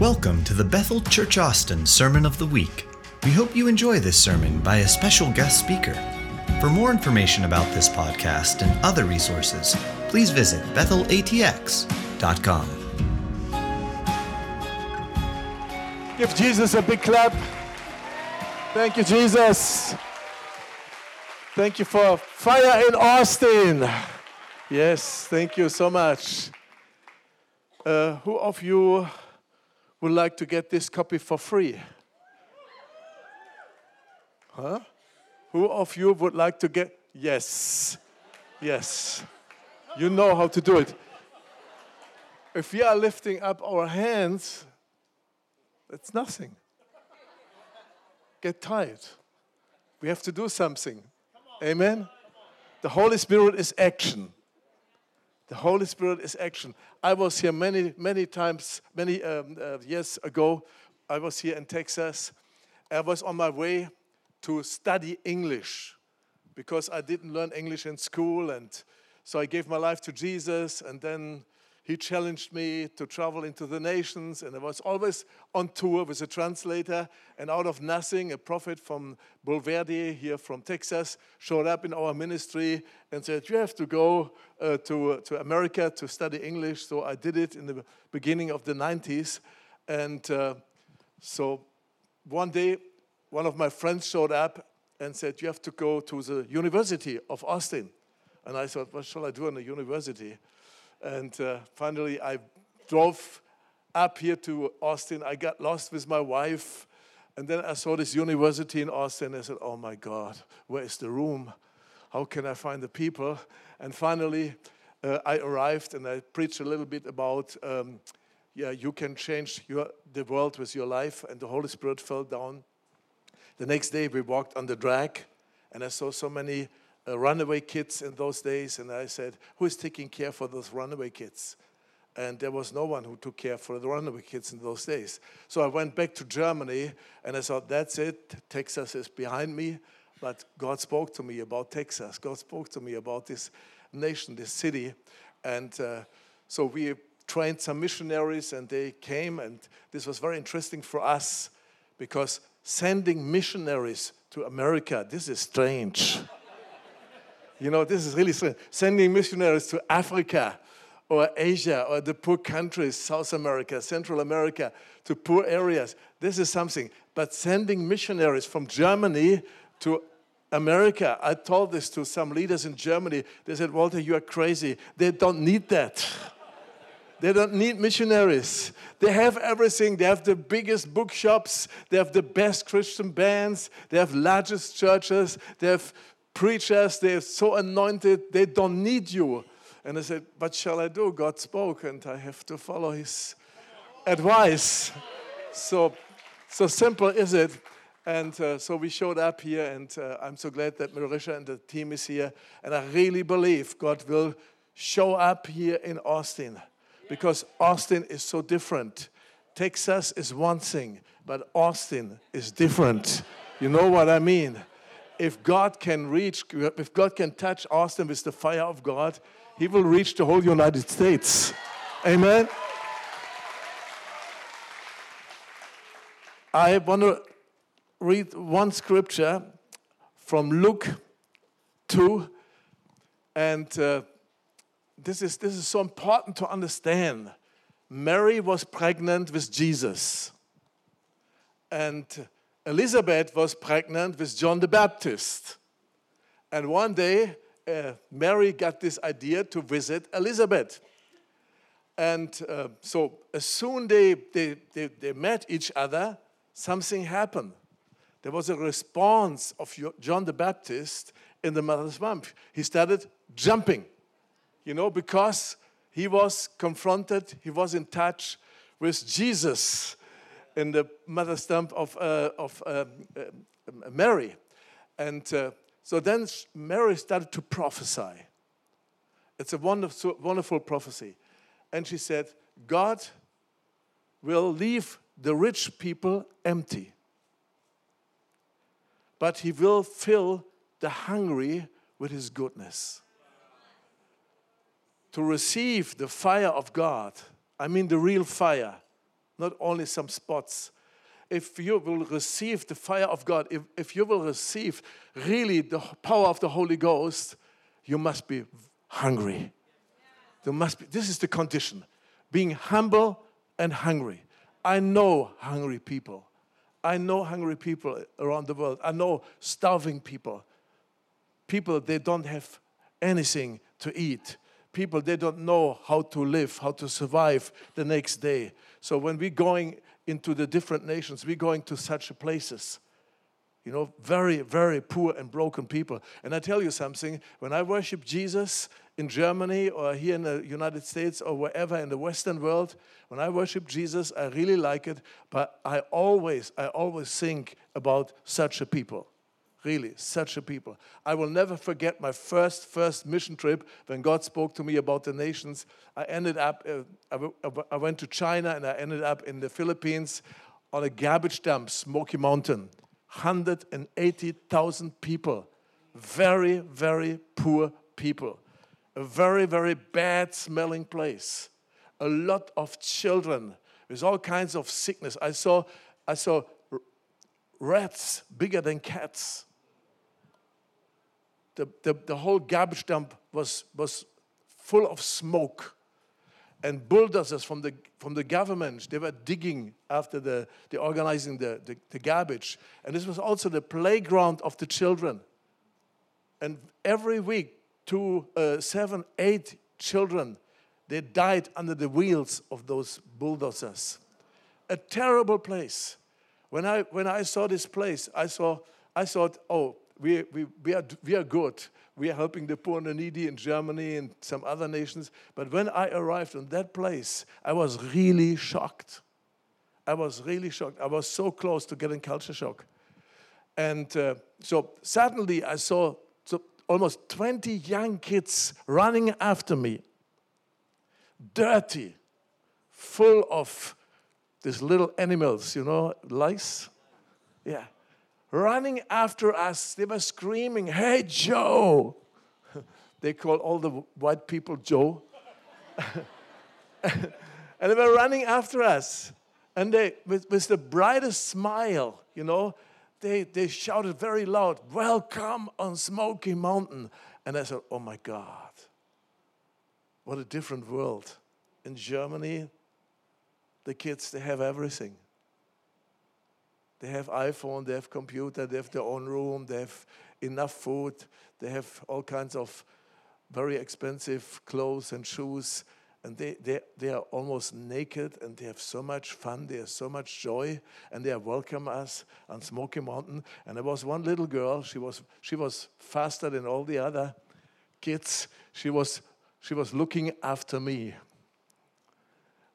Welcome to the Bethel Church Austin Sermon of the Week. We hope you enjoy this sermon by a special guest speaker. For more information about this podcast and other resources, please visit bethelatx.com. Give Jesus a big clap. Thank you, Jesus. Thank you for fire in Austin. Yes, thank you so much. Uh, who of you would like to get this copy for free? Huh? Who of you would like to get? Yes. Yes. You know how to do it. If we are lifting up our hands, it's nothing. Get tired. We have to do something. Amen. The Holy Spirit is action. The Holy Spirit is action. I was here many, many times, many um, uh, years ago. I was here in Texas. I was on my way to study English because I didn't learn English in school. And so I gave my life to Jesus. And then he challenged me to travel into the nations, and I was always on tour with a translator. And out of nothing, a prophet from Bulverde, here from Texas, showed up in our ministry and said, You have to go uh, to, uh, to America to study English. So I did it in the beginning of the 90s. And uh, so one day, one of my friends showed up and said, You have to go to the University of Austin. And I thought, What shall I do in the university? And uh, finally, I drove up here to Austin. I got lost with my wife. And then I saw this university in Austin. I said, Oh my God, where is the room? How can I find the people? And finally, uh, I arrived and I preached a little bit about, um, yeah, you can change your, the world with your life. And the Holy Spirit fell down. The next day, we walked on the drag, and I saw so many uh, runaway kids in those days, and I said, Who is taking care for those runaway kids? And there was no one who took care for the runaway kids in those days. So I went back to Germany, and I thought, That's it. Texas is behind me. But God spoke to me about Texas. God spoke to me about this nation, this city. And uh, so we trained some missionaries, and they came, and this was very interesting for us because sending missionaries to America, this is strange. You know, this is really. Sending missionaries to Africa or Asia or the poor countries, South America, Central America, to poor areas, this is something. But sending missionaries from Germany to America, I told this to some leaders in Germany. They said, Walter, you are crazy. They don't need that. They don't need missionaries. They have everything. They have the biggest bookshops. They have the best Christian bands. They have largest churches. They have preachers, they're so anointed, they don't need you. And I said, What shall I do? God spoke, and I have to follow his advice. So, so simple is it. And uh, so we showed up here, and uh, I'm so glad that Marisha and the team is here. And I really believe God will show up here in Austin because Austin is so different. Texas is one thing, but Austin is different. You know what I mean? If God can reach, if God can touch Austin with the fire of God, He will reach the whole United States. Amen. I want to read one scripture from Luke 2, and uh, this, is, this is so important to understand. Mary was pregnant with Jesus, and Elizabeth was pregnant with John the Baptist. And one day, uh, Mary got this idea to visit Elizabeth. And uh, so, as soon they, they, they, they met each other, something happened. There was a response of John the Baptist in the mother's womb. He started jumping, you know, because he was confronted, he was in touch with Jesus in the mother stump of, uh, of um, uh, Mary. And uh, so then Mary started to prophesy. It's a wonderful, wonderful prophecy. And she said, God will leave the rich people empty, but he will fill the hungry with his goodness. To receive the fire of God, I mean the real fire, not only some spots. If you will receive the fire of God, if, if you will receive really the power of the Holy Ghost, you must be hungry. There must be, this is the condition being humble and hungry. I know hungry people. I know hungry people around the world. I know starving people. People, they don't have anything to eat. People, they don't know how to live, how to survive the next day. So when we're going into the different nations, we're going to such places. You know, very, very poor and broken people. And I tell you something, when I worship Jesus in Germany or here in the United States or wherever in the Western world, when I worship Jesus, I really like it, but I always, I always think about such a people. Really, such a people. I will never forget my first, first mission trip when God spoke to me about the nations. I ended up, uh, I went to China and I ended up in the Philippines on a garbage dump, Smoky Mountain. 180,000 people. Very, very poor people. A very, very bad smelling place. A lot of children with all kinds of sickness. I saw, I saw rats bigger than cats the, the, the whole garbage dump was, was full of smoke. And bulldozers from the, from the government, they were digging after the, the organizing the, the, the garbage. And this was also the playground of the children. And every week, two, uh, seven, eight children, they died under the wheels of those bulldozers. A terrible place. When I, when I saw this place, I, saw, I thought, oh, we, we, we, are, we are good. We are helping the poor and the needy in Germany and some other nations. But when I arrived in that place, I was really shocked. I was really shocked. I was so close to getting culture shock. And uh, so suddenly I saw so almost 20 young kids running after me, dirty, full of these little animals, you know, lice. Yeah running after us. They were screaming, Hey, Joe! they call all the white people Joe. and they were running after us. And they, with, with the brightest smile, you know, they, they shouted very loud, Welcome on Smoky Mountain. And I said, Oh my God, what a different world. In Germany, the kids, they have everything. They have iPhone, they have computer, they have their own room, they have enough food, they have all kinds of very expensive clothes and shoes, and they, they, they are almost naked and they have so much fun, they have so much joy, and they welcome us on Smoky Mountain. And there was one little girl, she was, she was faster than all the other kids. She was, she was looking after me.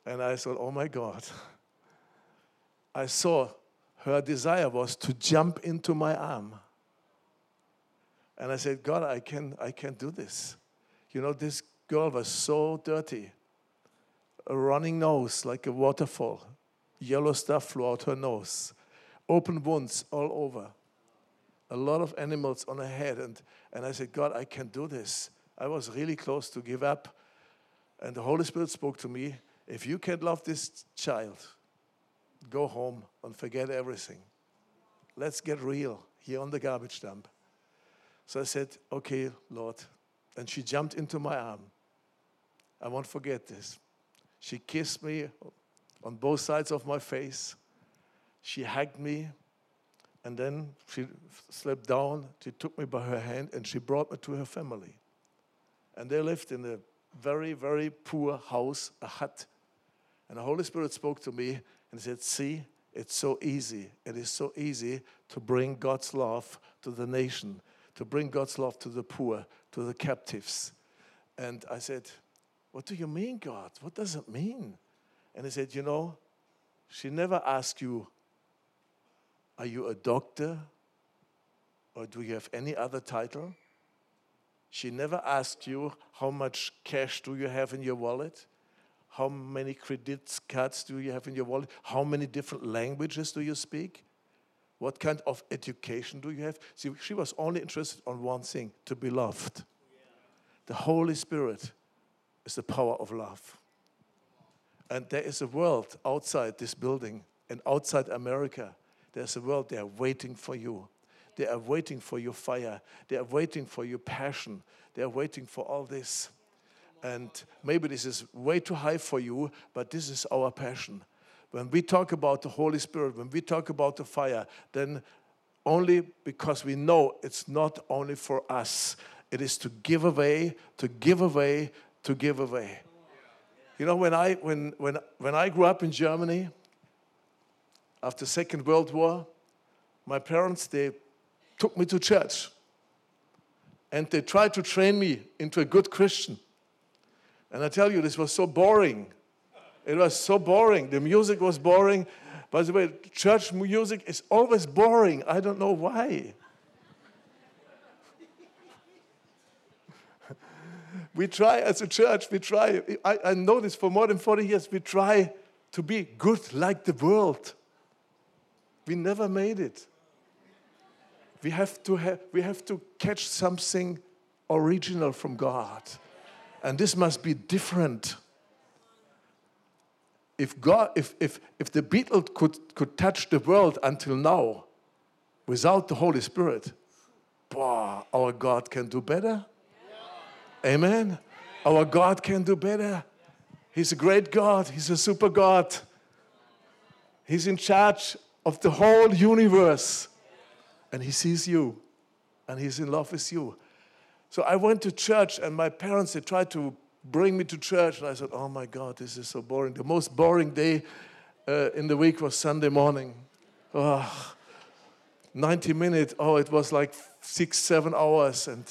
And I thought, oh my God. I saw her desire was to jump into my arm. And I said, God, I can I can't do this. You know, this girl was so dirty. A running nose like a waterfall. Yellow stuff flew out her nose. Open wounds all over. A lot of animals on her head. And, and I said, God, I can do this. I was really close to give up. And the Holy Spirit spoke to me if you can love this child, go home and forget everything. Let's get real here on the garbage dump. So I said, Okay, Lord. And she jumped into my arm. I won't forget this. She kissed me on both sides of my face. She hugged me. And then she slipped down. She took me by her hand and she brought me to her family. And they lived in a very, very poor house, a hut. And the Holy Spirit spoke to me and said, See, it's so easy. It is so easy to bring God's love to the nation, to bring God's love to the poor, to the captives. And I said, What do you mean, God? What does it mean? And he said, You know, she never asked you, Are you a doctor? Or do you have any other title? She never asked you, How much cash do you have in your wallet? How many credit cards do you have in your wallet? How many different languages do you speak? What kind of education do you have? See, she was only interested on one thing to be loved. The Holy Spirit is the power of love. And there is a world outside this building and outside America. There's a world they are waiting for you. They are waiting for your fire. They are waiting for your passion. They are waiting for all this. And maybe this is way too high for you, but this is our passion. When we talk about the Holy Spirit, when we talk about the fire, then only because we know it's not only for us, it is to give away, to give away, to give away. You know, when I, when, when, when I grew up in Germany, after Second World War, my parents, they took me to church. And they tried to train me into a good Christian. And I tell you, this was so boring. It was so boring. The music was boring. By the way, church music is always boring. I don't know why. we try as a church, we try. I, I know this for more than 40 years. We try to be good like the world. We never made it. We have to, have, we have to catch something original from God. And this must be different. If, God, if, if, if the Beatles could, could touch the world until now without the Holy Spirit, boy, our God can do better. Amen. Our God can do better. He's a great God, He's a super God. He's in charge of the whole universe. And He sees you, and He's in love with you. So I went to church, and my parents, they tried to bring me to church. And I said, Oh my God, this is so boring. The most boring day uh, in the week was Sunday morning. Oh, 90 minutes. Oh, it was like six, seven hours. And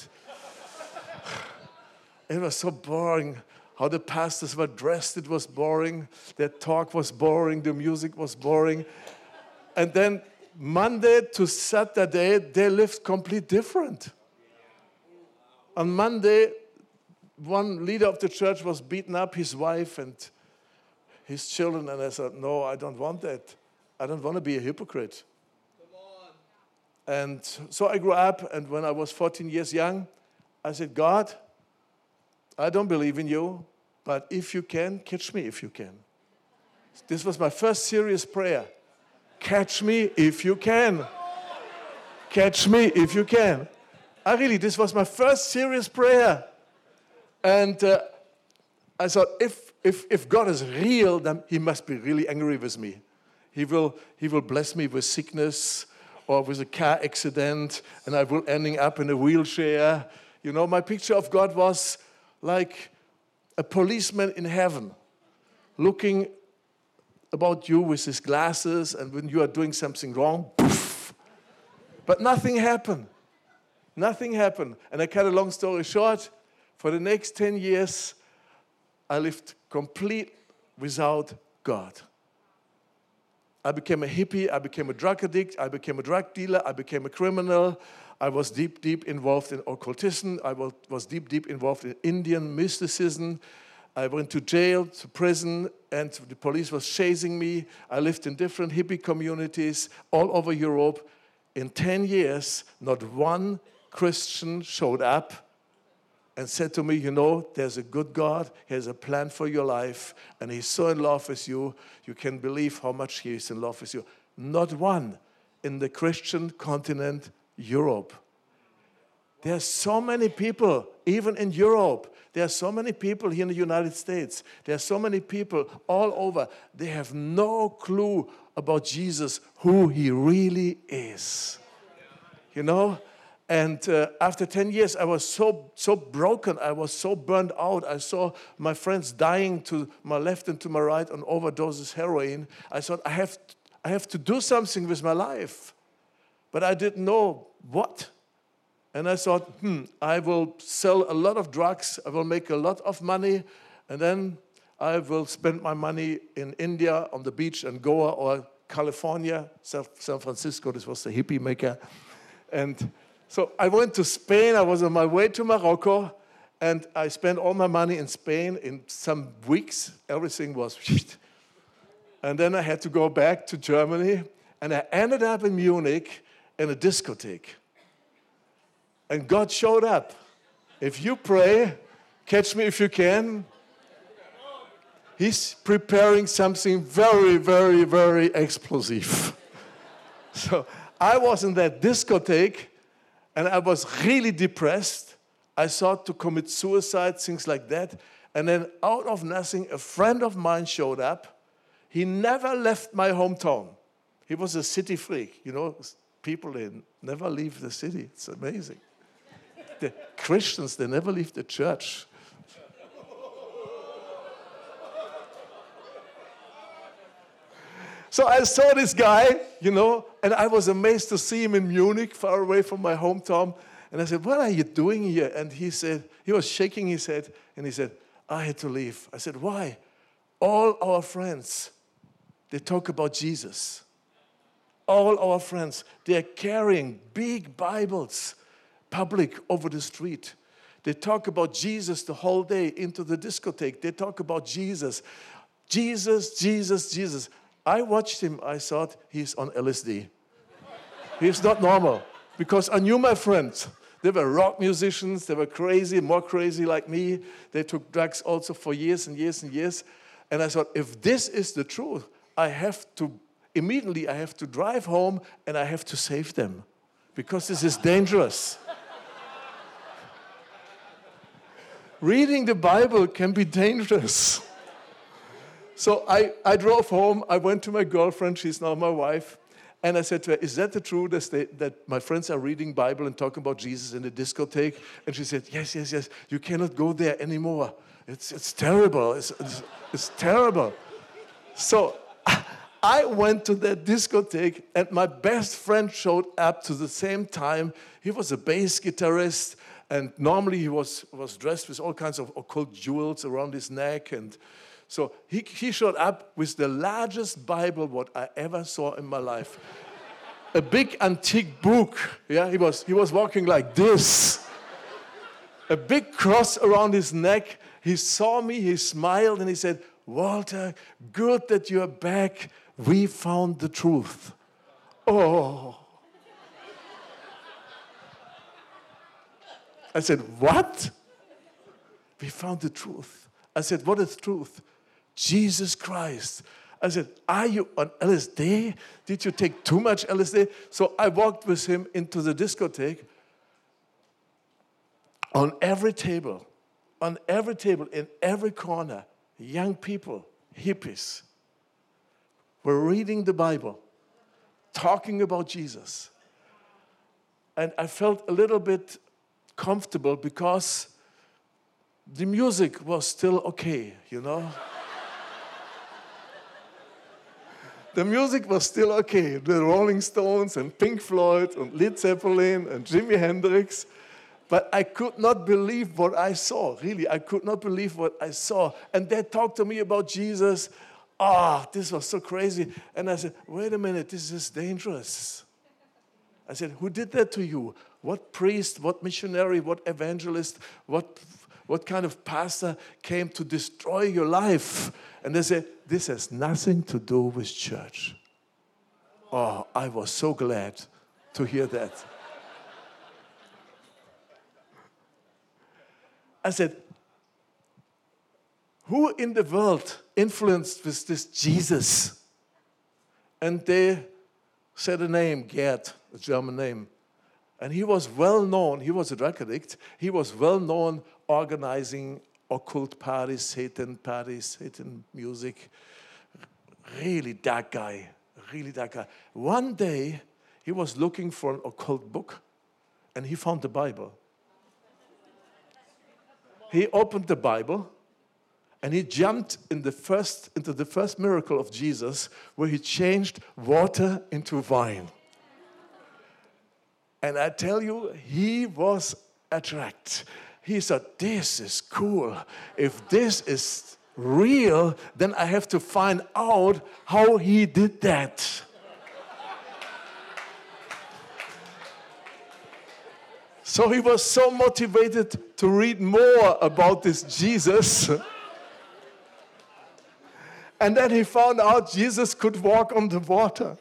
it was so boring. How the pastors were dressed, it was boring. Their talk was boring. The music was boring. And then Monday to Saturday, they lived completely different. On Monday, one leader of the church was beaten up his wife and his children, and I said, No, I don't want that. I don't want to be a hypocrite. And so I grew up, and when I was 14 years young, I said, God, I don't believe in you, but if you can, catch me if you can. This was my first serious prayer. Catch me if you can. Catch me if you can. I really, this was my first serious prayer. And uh, I thought, if, if, if God is real, then he must be really angry with me. He will, he will bless me with sickness or with a car accident, and I will ending up in a wheelchair. You know, my picture of God was like a policeman in heaven looking about you with his glasses, and when you are doing something wrong, poof, but nothing happened. Nothing happened. And I cut a long story short. For the next 10 years, I lived complete without God. I became a hippie, I became a drug addict, I became a drug dealer, I became a criminal. I was deep, deep involved in occultism, I was, deep, deep involved in Indian mysticism. I went to jail, to prison, and the police was chasing me. I lived in different hippie communities all over Europe. In 10 years, not one Christian showed up and said to me, You know, there's a good God, He has a plan for your life, and He's so in love with you, you can believe how much He is in love with you. Not one in the Christian continent, Europe. There are so many people, even in Europe. There are so many people here in the United States. There are so many people all over. They have no clue about Jesus, who He really is. You know? And uh, after 10 years, I was so, so broken. I was so burned out. I saw my friends dying to my left and to my right on overdoses heroin. I thought, I have, to, I have to do something with my life. But I didn't know what. And I thought, hmm, I will sell a lot of drugs. I will make a lot of money. And then I will spend my money in India on the beach in Goa or California, San Francisco. This was the hippie Mecca. And so I went to Spain. I was on my way to Morocco, and I spent all my money in Spain in some weeks. Everything was. And then I had to go back to Germany, and I ended up in Munich in a discotheque. And God showed up. If you pray, catch me if you can. he's preparing something very, very, very explosive. so I was in that discotheque and I was really depressed. I thought to commit suicide, things like that. And then out of nothing, a friend of mine showed up. He never left my hometown. He was a city freak. You know, people, they never leave the city. It's amazing. the Christians, they never leave the church. So I saw this guy, you know, and I was amazed to see him in Munich, far away from my hometown. And I said, What are you doing here? And he said, He was shaking his head and he said, I had to leave. I said, Why? All our friends, they talk about Jesus. All our friends, they're carrying big Bibles public over the street. They talk about Jesus the whole day into the discotheque. They talk about Jesus. Jesus, Jesus, Jesus. I watched him, I thought he's on LSD. he's not normal because I knew my friends. They were rock musicians, they were crazy, more crazy like me. They took drugs also for years and years and years. And I thought, if this is the truth, I have to, immediately, I have to drive home and I have to save them because this is dangerous. Reading the Bible can be dangerous. So I, I drove home. I went to my girlfriend. She's now my wife. And I said to her, Is that the truth that, my friends are reading Bible and talking about Jesus in the discotheque? And she said, Yes, yes, yes. You cannot go there anymore. It's, it's terrible. It's, it's, it's terrible. So I went to that discotheque, and my best friend showed up to the same time. He was a bass guitarist, and normally he was, was dressed with all kinds of occult jewels around his neck and so he, he showed up with the largest Bible what I ever saw in my life. a big antique book. Yeah, he was, he was walking like this. A big cross around his neck. He saw me, he smiled, and he said, Walter, good that you're back. We found the truth. Oh. I said, What? We found the truth. I said, What is truth? Jesus Christ. I said, Are you on LSD? Did you take too much LSD? So I walked with him into the discotheque. On every table, on every table, in every corner, young people, hippies, were reading the Bible, talking about Jesus. And I felt a little bit comfortable because the music was still okay, you know? The music was still okay. The Rolling Stones and Pink Floyd and Led Zeppelin and Jimi Hendrix. But I could not believe what I saw. Really, I could not believe what I saw. And they talked to me about Jesus. Ah, oh, this was so crazy. And I said, wait a minute, this is dangerous. I said, who did that to you? What priest, what missionary, what evangelist, what, what kind of pastor came to destroy your life? And they said, This has nothing to do with church. Oh, I was so glad to hear that. I said, Who in the world influenced with this Jesus? And they said a name, Gerd, a German name. And he was well known, he was a drug addict, he was well known organizing occult parties, Satan parties, Satan music. Really dark guy, really dark guy. One day, he was looking for an occult book and he found the Bible. He opened the Bible and he jumped in the first, into the first miracle of Jesus where he changed water into wine. And I tell you, he was attracted he said, This is cool. If this is real, then I have to find out how he did that. So he was so motivated to read more about this Jesus. And then he found out Jesus could walk on the water.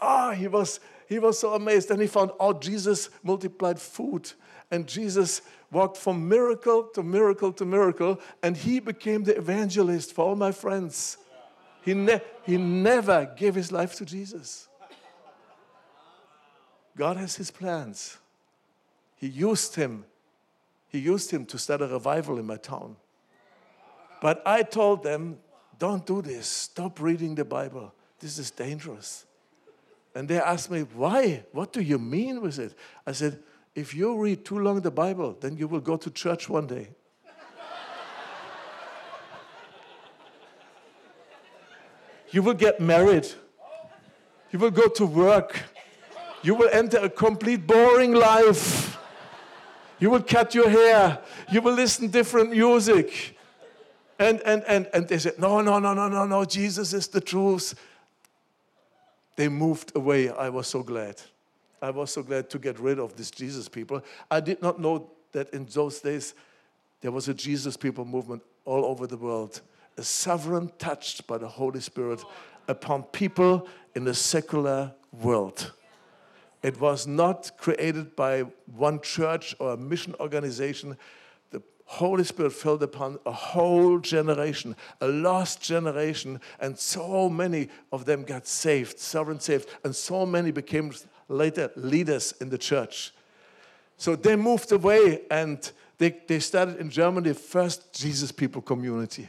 Ah, oh, he was he was so amazed. And he found out Jesus multiplied food and Jesus walked from miracle to miracle to miracle, and he became the evangelist for all my friends. He, ne- he never gave his life to Jesus. God has his plans. He used him. He used him to start a revival in my town. But I told them, don't do this. Stop reading the Bible. This is dangerous. And they asked me, why? What do you mean with it? I said, if you read too long the Bible, then you will go to church one day. you will get married. You will go to work. You will enter a complete boring life. You will cut your hair. You will listen different music. And, and, and, and they said, no, no, no, no, no, no, Jesus is the truth. They moved away. I was so glad. I was so glad to get rid of these Jesus people. I did not know that in those days there was a Jesus people movement all over the world, a sovereign touched by the Holy Spirit upon people in the secular world. It was not created by one church or a mission organization. Holy Spirit fell upon a whole generation, a lost generation, and so many of them got saved, sovereign saved, and so many became later leaders in the church. So they moved away and they, they started in Germany first Jesus people community.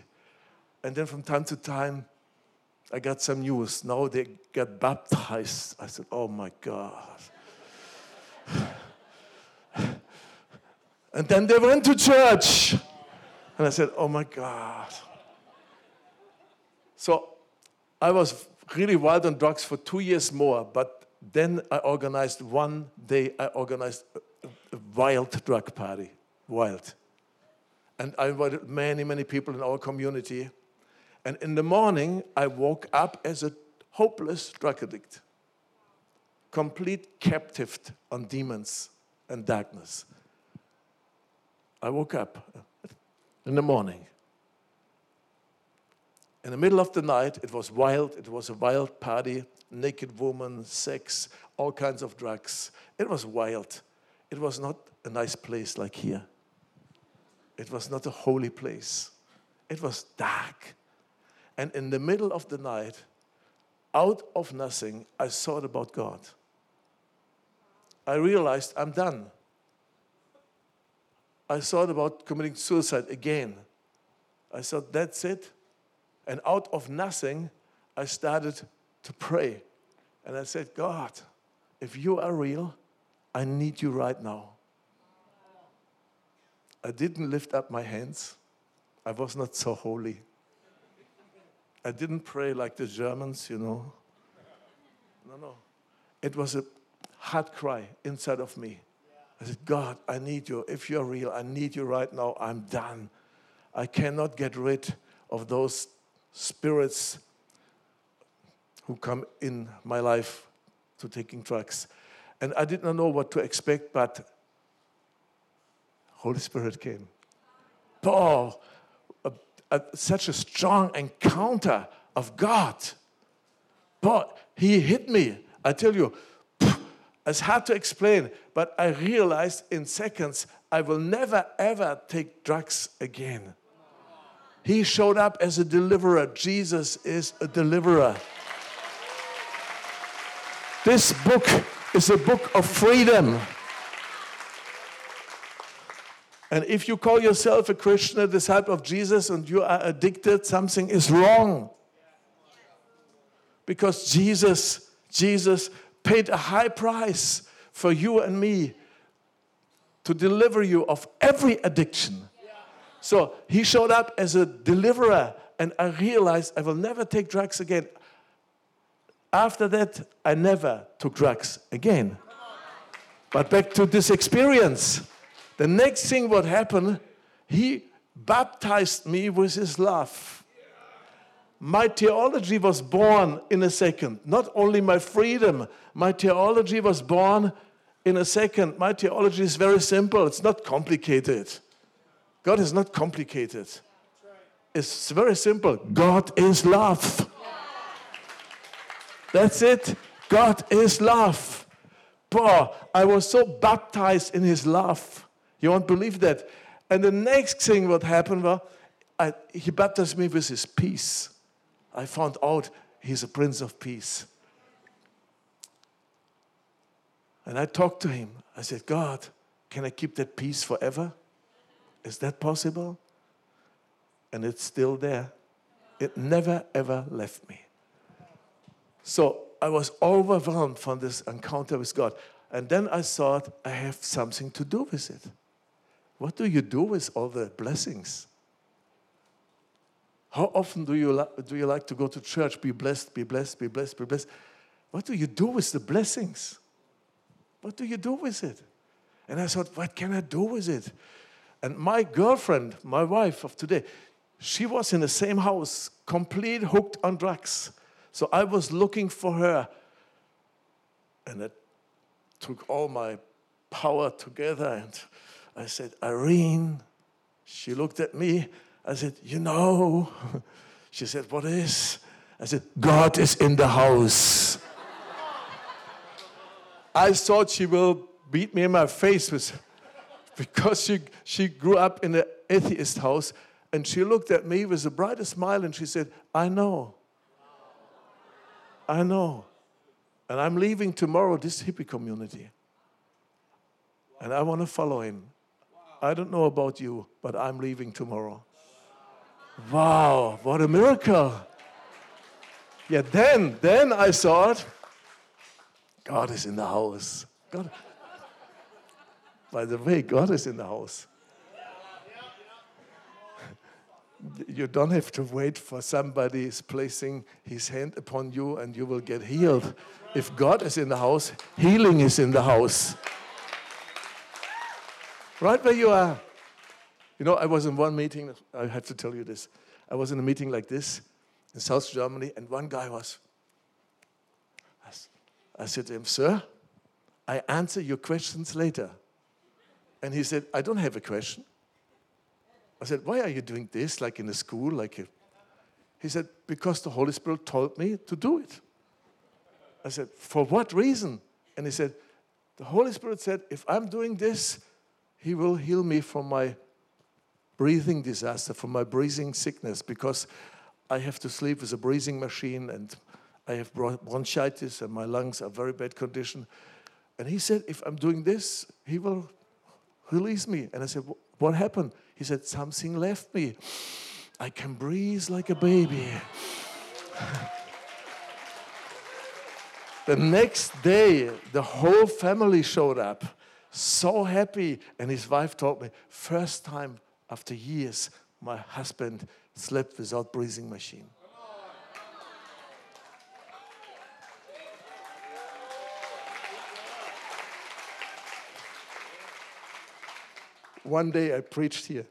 And then from time to time, I got some news. Now they got baptized. I said, oh my God. And then they went to church. And I said, oh my God. So I was really wild on drugs for two years more, but then I organized one day, I organized a, wild drug party. Wild. And I invited many, many people in our community. And in the morning, I woke up as a hopeless drug addict, complete captive on demons and darkness. I woke up in the morning. In the middle of the night, it was wild, it was a wild party naked woman, sex, all kinds of drugs. It was wild. It was not a nice place like here. It was not a holy place. It was dark. And in the middle of the night, out of nothing, I thought about God. I realized I'm done. I thought about committing suicide again. I thought, that's it. And out of nothing, I started to pray. And I said, God, if you are real, I need you right now. I didn't lift up my hands. I was not so holy. I didn't pray like the Germans, you know. No, no. It was a heart cry inside of me. I said, God, I need you. If you're real, I need you right now. I'm done. I cannot get rid of those spirits who come in my life to taking drugs. And I did not know what to expect, but Holy Spirit came. Paul, a, a, such a strong encounter of God. But he hit me. I tell you, it's hard to explain, but I realized in seconds I will never ever take drugs again. He showed up as a deliverer. Jesus is a deliverer. This book is a book of freedom. And if you call yourself a Christian, a disciple of Jesus, and you are addicted, something is wrong. Because Jesus, Jesus paid a high price for you and me to deliver you of every addiction. So he showed up as a deliverer, and I realized I will never take drugs again. After that, I never took drugs again. But back to this experience. The next thing what happened, he baptized me with his love. My theology was born in a second. Not only my freedom, my theology was born in a second. My theology is very simple, it's not complicated. God is not complicated. It's very simple. God is love. That's it. God is love. boy, I was so baptized in his love. You won't believe that. And the next thing what happened was, he baptized me with his peace. I found out he's a prince of peace. And I talked to him. I said, God, can I keep that peace forever? Is that possible? And it's still there. It never, ever left me. So I was overwhelmed from this encounter with God. And then I thought, I have something to do with it. What do you do with all the blessings? How often do you, do you like to go to church? Be blessed, be blessed, be blessed, be blessed. What do you do with the blessings? What do you do with it? And I thought, what can I do with it? And my girlfriend, my wife of today, she was in the same house, complete hooked on drugs. So I was looking for her. And it took all my power together. And I said, Irene. She looked at me. I said, You know. She said, What is? I said, God is in the house. I thought she will beat me in my face with, because she, she grew up in an atheist house and she looked at me with the brightest smile and she said, I know. I know. And I'm leaving tomorrow this hippie community. And I want to follow him. I don't know about you, but I'm leaving tomorrow. Wow, what a miracle. Yeah, then, then I thought, God is in the house. God. By the way, God is in the house. You don't have to wait for somebody is placing his hand upon you and you will get healed. If God is in the house, healing is in the house. Right where you are. You know, I was in one meeting, I have to tell you this. I was in a meeting like this in South Germany, and one guy was, I said to him, Sir, I answer your questions later. And he said, I don't have a question. I said, Why are you doing this, like in a school? Like a... He said, Because the Holy Spirit told me to do it. I said, For what reason? And he said, The Holy Spirit said, If I'm doing this, He will heal me from my breathing disaster, from my breathing sickness, because I have to sleep with a breathing machine and I have bronchitis and my lungs are very bad condition. And he said, if I'm doing this, he will release me. And I said, what happened? He said, something left me. I can breathe like a baby. the next day, the whole family showed up, so happy. And his wife told me, first time after years, my husband slept without breathing machine. One day I preached here.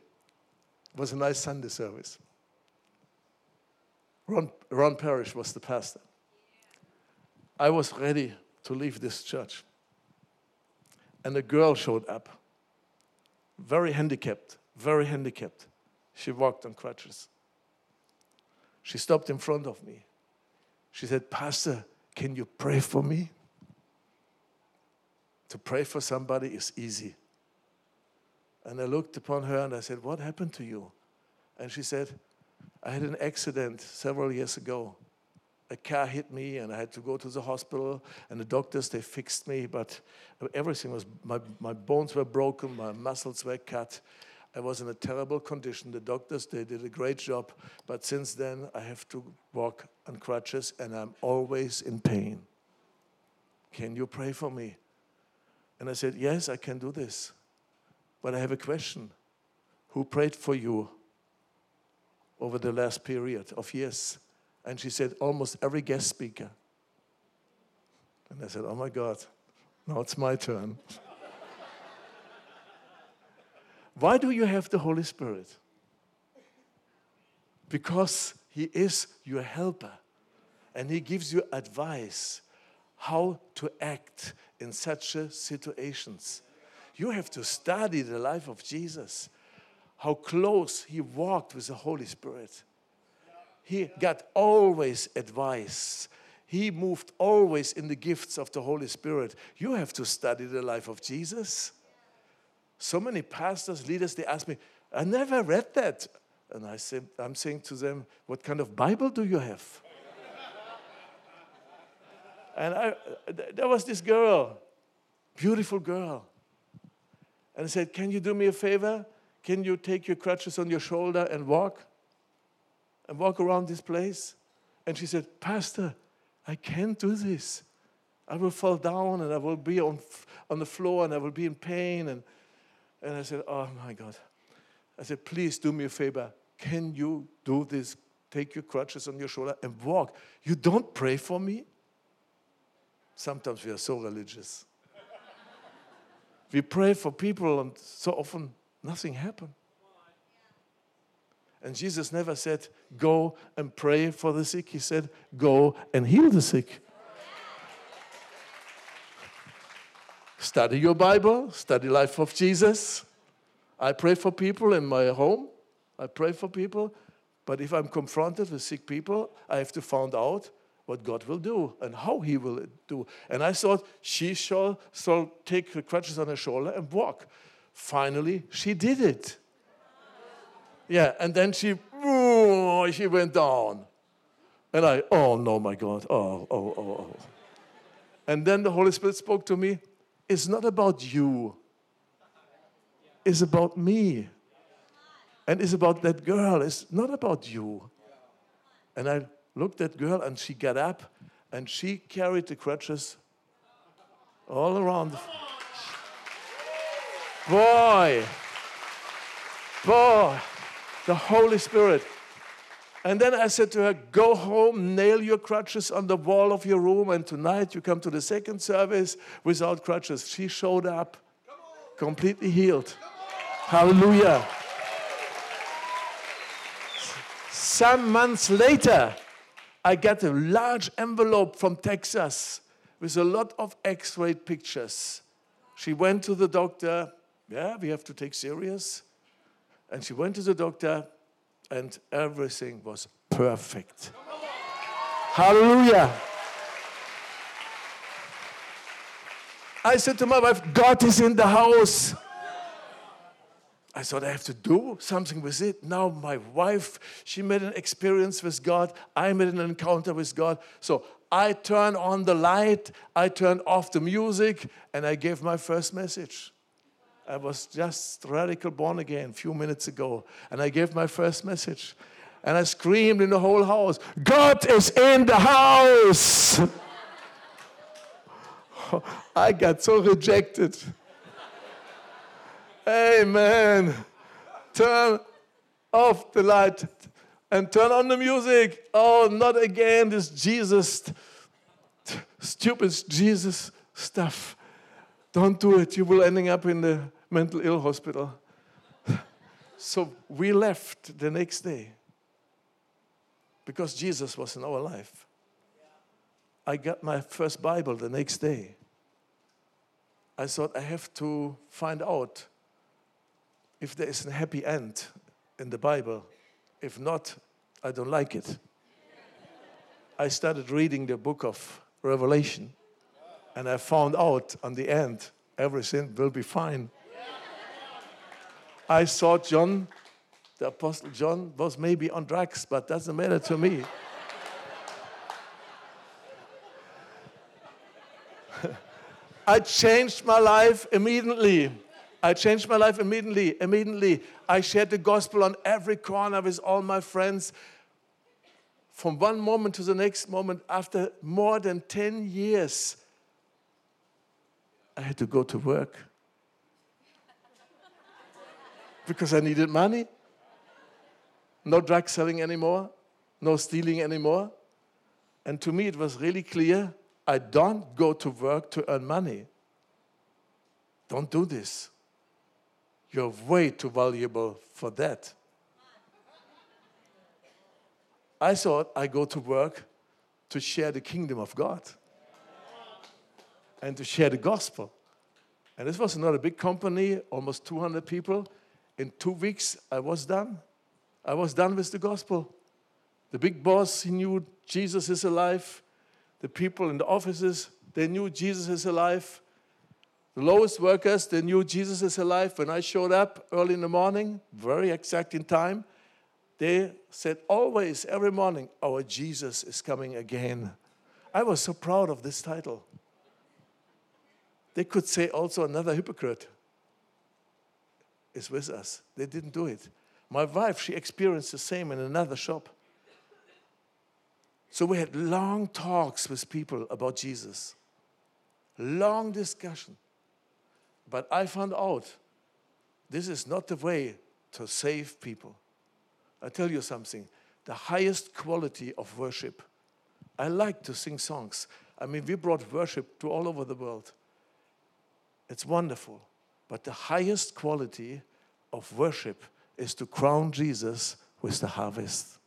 It was a nice Sunday service. Ron, Ron Parrish was the pastor. I was ready to leave this church. And a girl showed up, very handicapped, very handicapped. She walked on crutches. She stopped in front of me. She said, Pastor, can you pray for me? To pray for somebody is easy. And I looked upon her and I said, What happened to you? And she said, I had an accident several years ago. A car hit me and I had to go to the hospital. And the doctors, they fixed me, but everything was, my, my bones were broken, my muscles were cut. I was in a terrible condition. The doctors, they did a great job. But since then, I have to walk on crutches and I'm always in pain. Can you pray for me? And I said, Yes, I can do this. But I have a question. Who prayed for you over the last period of years? And she said, almost every guest speaker. And I said, oh my God, now it's my turn. Why do you have the Holy Spirit? Because He is your helper and He gives you advice how to act in such situations. You have to study the life of Jesus, how close he walked with the Holy Spirit. He got always advice. He moved always in the gifts of the Holy Spirit. You have to study the life of Jesus. So many pastors, leaders, they ask me, I never read that. And I say, I'm saying to them, What kind of Bible do you have? and I, there was this girl, beautiful girl. And I said, Can you do me a favor? Can you take your crutches on your shoulder and walk? And walk around this place? And she said, Pastor, I can't do this. I will fall down and I will be on, on the floor and I will be in pain. And, and I said, Oh my God. I said, Please do me a favor. Can you do this? Take your crutches on your shoulder and walk. You don't pray for me? Sometimes we are so religious. we pray for people, and so often nothing happens. And Jesus never said, Go and pray for the sick. He said, Go and heal the sick. Study your Bible, study life of Jesus. I pray for people in my home. I pray for people. But if I'm confronted with sick people, I have to find out what God will do and how He will do. And I thought she shall, shall take her crutches on her shoulder and walk. Finally, she did it. Yeah, and then she, oh, she went down. And I, oh no, my God, oh, oh, oh, oh. And then the Holy Spirit spoke to me it's not about you, it's about me. And it's about that girl, it's not about you. And I looked at girl and she got up and she carried the crutches all around. Boy, boy, the Holy Spirit. And then I said to her, Go home, nail your crutches on the wall of your room, and tonight you come to the second service without crutches. She showed up completely healed. Hallelujah. Some months later, I got a large envelope from Texas with a lot of x ray pictures. She went to the doctor. Yeah, we have to take serious. And she went to the doctor, and everything was perfect. Hallelujah. I said to my wife, God is in the house. I thought I have to do something with it. Now, my wife, she made an experience with God. I made an encounter with God. So I turned on the light, I turned off the music, and I gave my first message. I was just radical born again a few minutes ago, and I gave my first message. And I screamed in the whole house, God is in the house. I got so rejected. Amen. Turn off the light and turn on the music. Oh, not again this Jesus, stupid Jesus stuff. Don't do it. You will ending up in the mental ill hospital. So we left the next day because Jesus was in our life. I got my first Bible the next day. I thought I have to find out if there is a happy end in the Bible. If not, I don't like it. I started reading the book of Revelation and I found out on the end everything will be fine. I thought John, the Apostle John, was maybe on drugs, but doesn't matter to me. I changed my life immediately. I changed my life immediately. Immediately, I shared the gospel on every corner with all my friends. From one moment to the next moment, after more than 10 years, I had to go to work because I needed money. No drug selling anymore, no stealing anymore. And to me, it was really clear I don't go to work to earn money. Don't do this. You're way too valuable for that. I thought I go to work to share the kingdom of God and to share the gospel. And this was not a big company, almost 200 people. In two weeks, I was done. I was done with the gospel. The big boss, he knew Jesus is alive. The people in the offices, they knew Jesus is alive. The lowest workers, they knew Jesus is alive. When I showed up early in the morning, very exact in time, they said always, every morning, Our Jesus is coming again. I was so proud of this title. They could say also another hypocrite is with us. They didn't do it. My wife, she experienced the same in another shop. So we had long talks with people about Jesus, long discussion. But I found out this is not the way to save people. I tell you something the highest quality of worship. I like to sing songs. I mean, we brought worship to all over the world. It's wonderful. But the highest quality of worship is to crown Jesus with the harvest.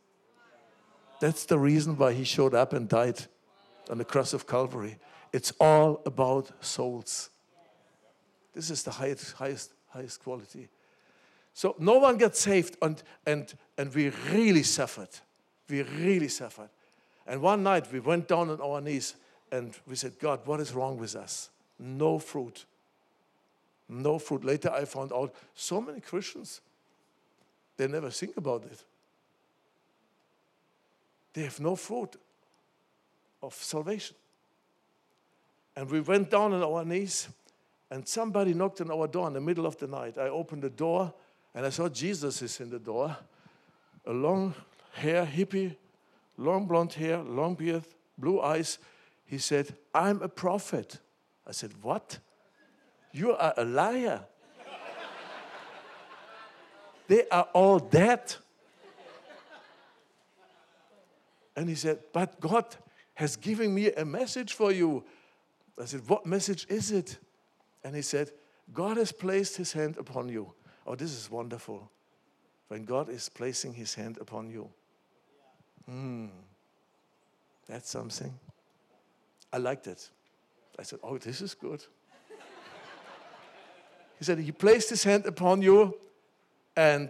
That's the reason why he showed up and died on the cross of Calvary. It's all about souls. This is the highest, highest, highest quality. So no one got saved, and, and, and we really suffered. We really suffered. And one night we went down on our knees and we said, God, what is wrong with us? No fruit. No fruit. Later I found out so many Christians, they never think about it. They have no fruit of salvation. And we went down on our knees, and somebody knocked on our door in the middle of the night. I opened the door, and I saw Jesus is in the door, a long hair, hippie, long blonde hair, long beard, blue eyes. He said, I'm a prophet. I said, What? You are a liar. they are all dead. And he said, But God has given me a message for you. I said, What message is it? And he said, God has placed his hand upon you. Oh, this is wonderful. When God is placing his hand upon you. Hmm. That's something. I liked it. I said, Oh, this is good. He said, He placed his hand upon you and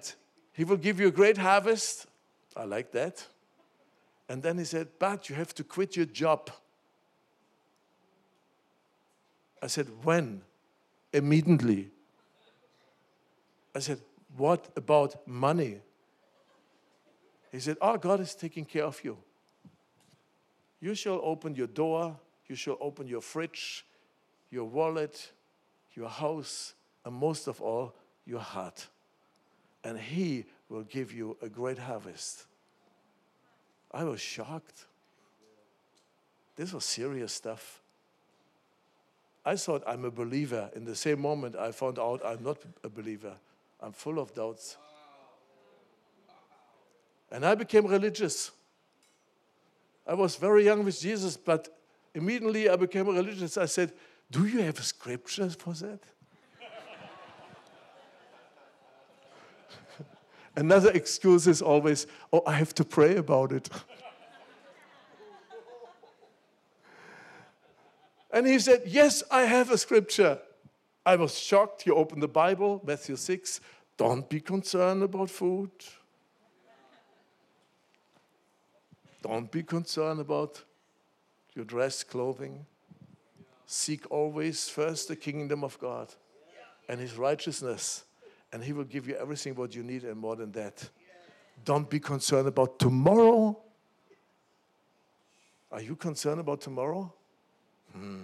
he will give you a great harvest. I like that. And then he said, But you have to quit your job. I said, When? Immediately. I said, What about money? He said, Oh, God is taking care of you. You shall open your door, you shall open your fridge, your wallet, your house, and most of all, your heart. And He will give you a great harvest. I was shocked. This was serious stuff. I thought I'm a believer. In the same moment, I found out I'm not a believer. I'm full of doubts. And I became religious. I was very young with Jesus, but immediately I became religious. I said, Do you have a scripture for that? Another excuse is always, oh, I have to pray about it. and he said, Yes, I have a scripture. I was shocked. He opened the Bible, Matthew 6. Don't be concerned about food. Don't be concerned about your dress, clothing. Seek always first the kingdom of God and his righteousness and He will give you everything what you need and more than that. Don't be concerned about tomorrow. Are you concerned about tomorrow? Hmm.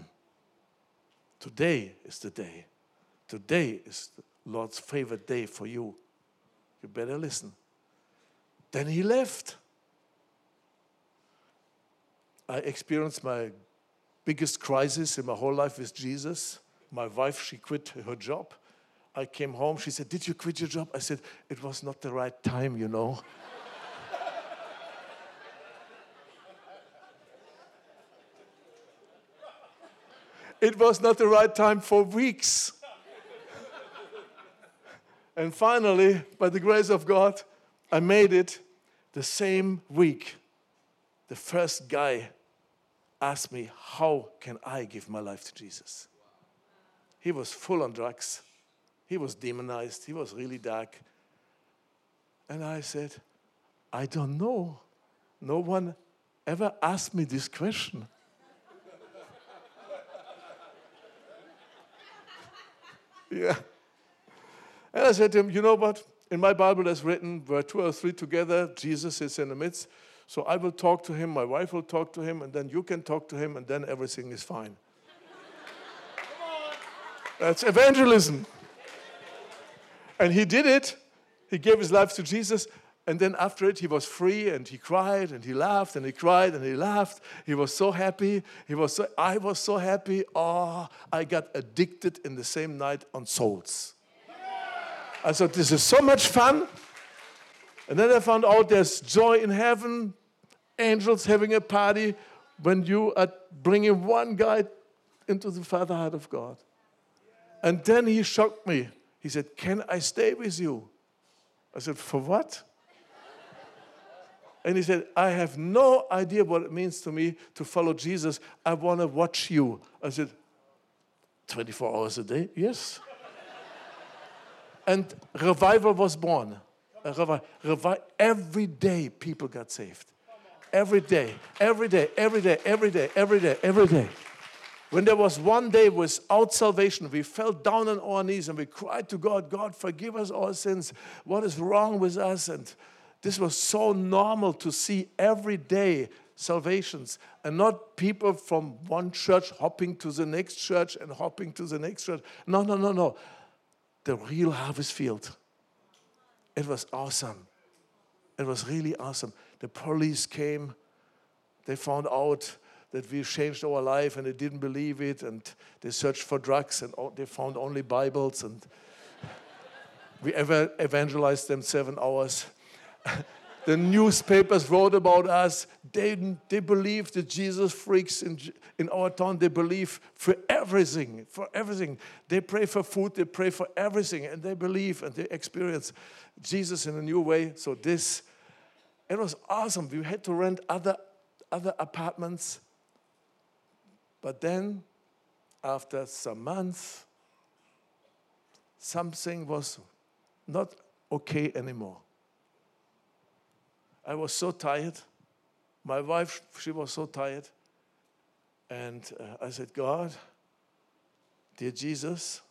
Today is the day. Today is the Lord's favorite day for you. You better listen. Then he left. I experienced my biggest crisis in my whole life with Jesus. My wife, she quit her job. I came home. She said, Did you quit your job? I said, It was not the right time, you know. it was not the right time for weeks. and finally, by the grace of God, I made it the same week. The first guy asked me, How can I give my life to Jesus? He was full on drugs. He was demonized, he was really dark. And I said, I don't know. No one ever asked me this question. yeah. And I said to him, You know what? In my Bible, it's written, where two or three together, Jesus is in the midst. So I will talk to him, my wife will talk to him, and then you can talk to him, and then everything is fine. That's evangelism. And he did it. He gave his life to Jesus. And then after it, he was free and he cried and he laughed and he cried and he laughed. He was so happy. He was so, I was so happy. Oh, I got addicted in the same night on souls. I thought, this is so much fun. And then I found out there's joy in heaven, angels having a party when you are bringing one guy into the fatherhood of God. And then he shocked me. He said, Can I stay with you? I said, For what? And he said, I have no idea what it means to me to follow Jesus. I want to watch you. I said, 24 hours a day? Yes. and revival was born. Revi- revi- every day people got saved. Every day, every day, every day, every day, every day, every day. When there was one day without salvation, we fell down on our knees and we cried to God, God, forgive us our sins. What is wrong with us? And this was so normal to see every day salvations and not people from one church hopping to the next church and hopping to the next church. No, no, no, no. The real harvest field. It was awesome. It was really awesome. The police came, they found out that we changed our life and they didn't believe it and they searched for drugs and they found only Bibles and we ever evangelized them seven hours. the newspapers wrote about us. They, they believe the Jesus freaks in, in our town. They believe for everything, for everything. They pray for food, they pray for everything, and they believe and they experience Jesus in a new way. So this, it was awesome. We had to rent other, other apartments. But then, after some months, something was not okay anymore. I was so tired. My wife, she was so tired. And uh, I said, God, dear Jesus,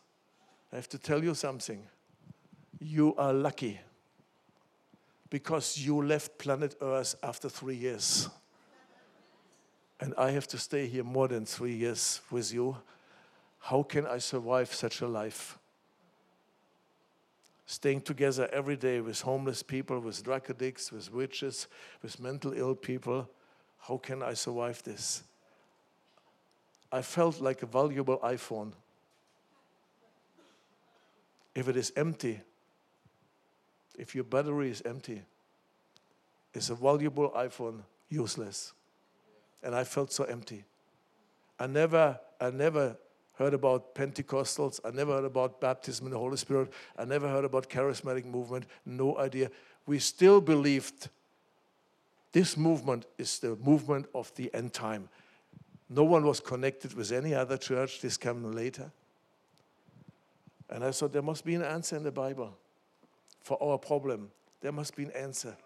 I have to tell you something. You are lucky because you left planet Earth after three years. And I have to stay here more than three years with you. How can I survive such a life? staying together every day with homeless people, with drug addicts, with witches, with mental ill people. How can I survive this? I felt like a valuable iPhone. If it is empty, if your battery is empty, is a valuable iPhone useless. And I felt so empty. I never, I never heard about Pentecostals. I never heard about baptism in the Holy Spirit. I never heard about charismatic movement. No idea. We still believed this movement is the movement of the end time. No one was connected with any other church. This came later. And I thought there must be an answer in the Bible for our problem. There must be an answer.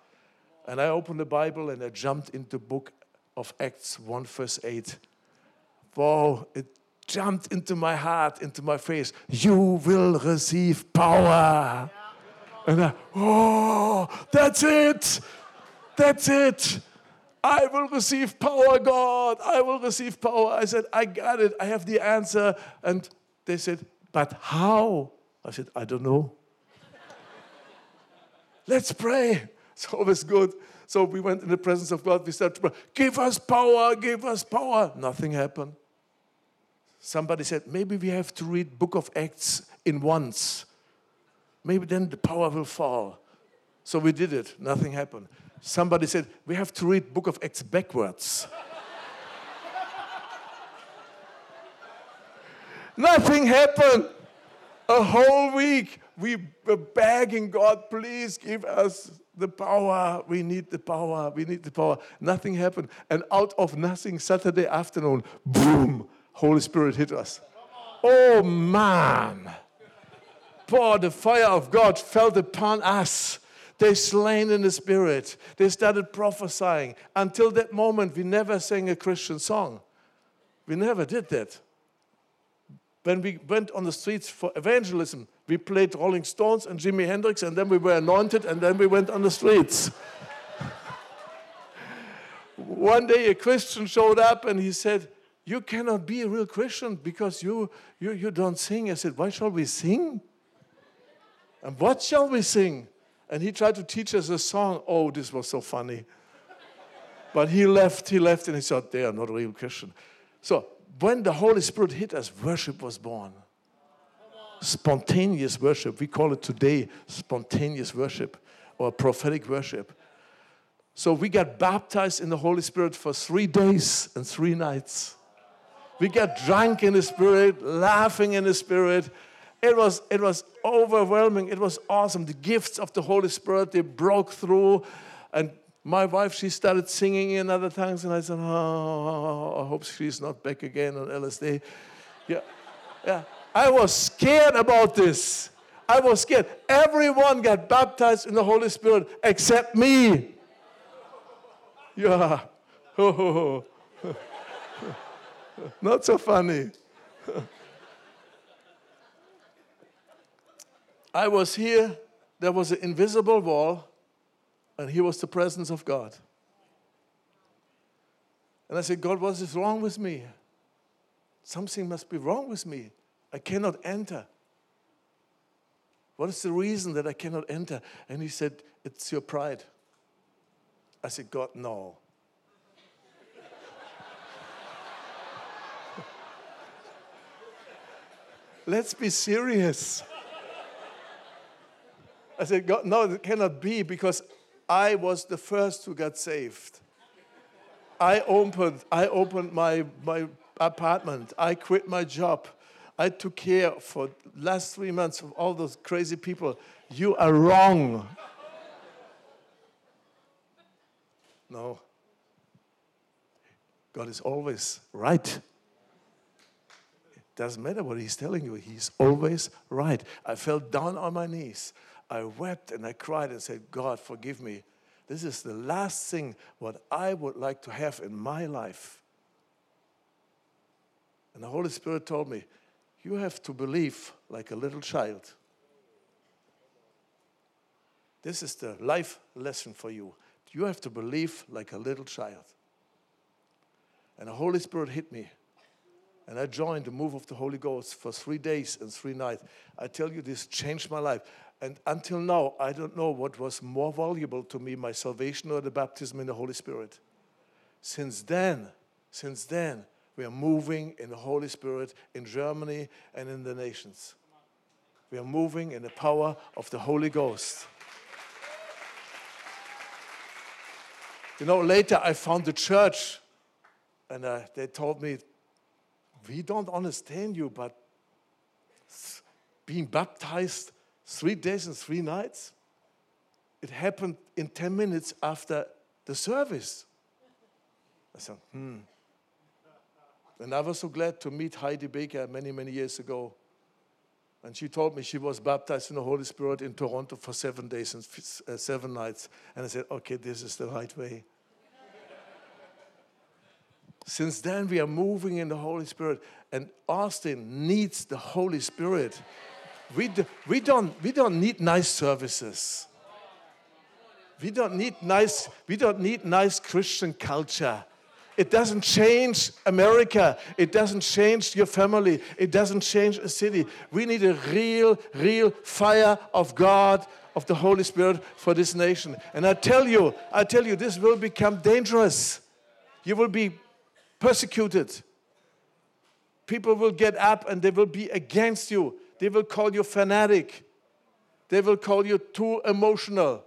And I opened the Bible and I jumped into the book of Acts 1 verse 8. Wow, it jumped into my heart, into my face. You will receive power. And I, oh, that's it. That's it. I will receive power, God. I will receive power. I said, I got it. I have the answer. And they said, but how? I said, I don't know. Let's pray. It's always good. So we went in the presence of God. We said, give us power, give us power. Nothing happened somebody said, maybe we have to read Book of Acts in once. Maybe then the power will fall. So we did it. Nothing happened. Somebody said, we have to read Book of Acts backwards. Nothing happened. A whole week we were begging God, please give us the power. We need the power. We need the power. Nothing happened. And out of nothing, Saturday afternoon, boom, Holy Spirit hit us. Oh man. Boy, the fire of God fell upon us. They slain in the spirit. They started prophesying. Until that moment, we never sang a Christian song. We never did that. when we went on the streets for evangelism, we played Rolling Stones and Jimi Hendrix, and then we were anointed, and then we went on the streets. One day a Christian showed up and he said, You cannot be a real Christian because you, you, you don't sing. I said, Why shall we sing? And what shall we sing? And he tried to teach us a song. Oh, this was so funny. But he left, he left, and he said, They are not a real Christian. So when the Holy Spirit hit us, worship was born. Spontaneous worship. We call it today spontaneous worship or prophetic worship. So we got baptized in the Holy Spirit for three days and three nights. We got drunk in the Spirit, laughing in the Spirit. It was, it was overwhelming. It was awesome. The gifts of the Holy Spirit, they broke through. And my wife, she started singing in other tongues, and I said, Oh, I hope she's not back again on LSD. Yeah, yeah. I was scared about this. I was scared. Everyone got baptized in the Holy Spirit except me. Yeah. oh, not so funny. I was here, there was an invisible wall and here was the presence of God. And I said, God, what is wrong with me? Something must be wrong with me. I cannot enter. What is the reason that I cannot enter? And he said, It's your pride. I said, God, no. Let's be serious. I said, God, no, it cannot be because I was the first who got saved. I opened, I opened my, my apartment. I quit my job. I took care for last three months of all those crazy people. You are wrong. No. God is always right. It doesn't matter what He's telling you, He's always right. I fell down on my knees. I wept and I cried and said, God, forgive me. This is the last thing what I would like to have in my life. And the Holy Spirit told me, You have to believe like a little child. This is the life lesson for you. You have to believe like a little child. And the Holy Spirit hit me. And I joined the move of the Holy Ghost for three days and three nights. I tell you, this changed my life. And until now, I don't know what was more valuable to me, my salvation or the baptism in the Holy Spirit. Since then, since then, we are moving in the Holy Spirit in Germany and in the nations. We are moving in the power of the Holy Ghost. You know, later I found the church, and uh, they told me, We don't understand you, but being baptized three days and three nights. It happened in 10 minutes after the service. I said, hmm. And I was so glad to meet Heidi Baker many, many years ago. And she told me she was baptized in the Holy Spirit in Toronto for seven days and uh, seven nights. And I said, okay, this is the right way. Since then, we are moving in the Holy Spirit, and Austin needs the Holy Spirit. We, do, we, don't, we don't need nice services. We don't need nice, we don't need nice Christian culture. It doesn't change America. It doesn't change your family. It doesn't change a city. We need a real, real fire of God, of the Holy Spirit for this nation. And I tell you, I tell you, this will become dangerous. You will be persecuted. People will get up and they will be against you. They will call you fanatic. They will call you too emotional.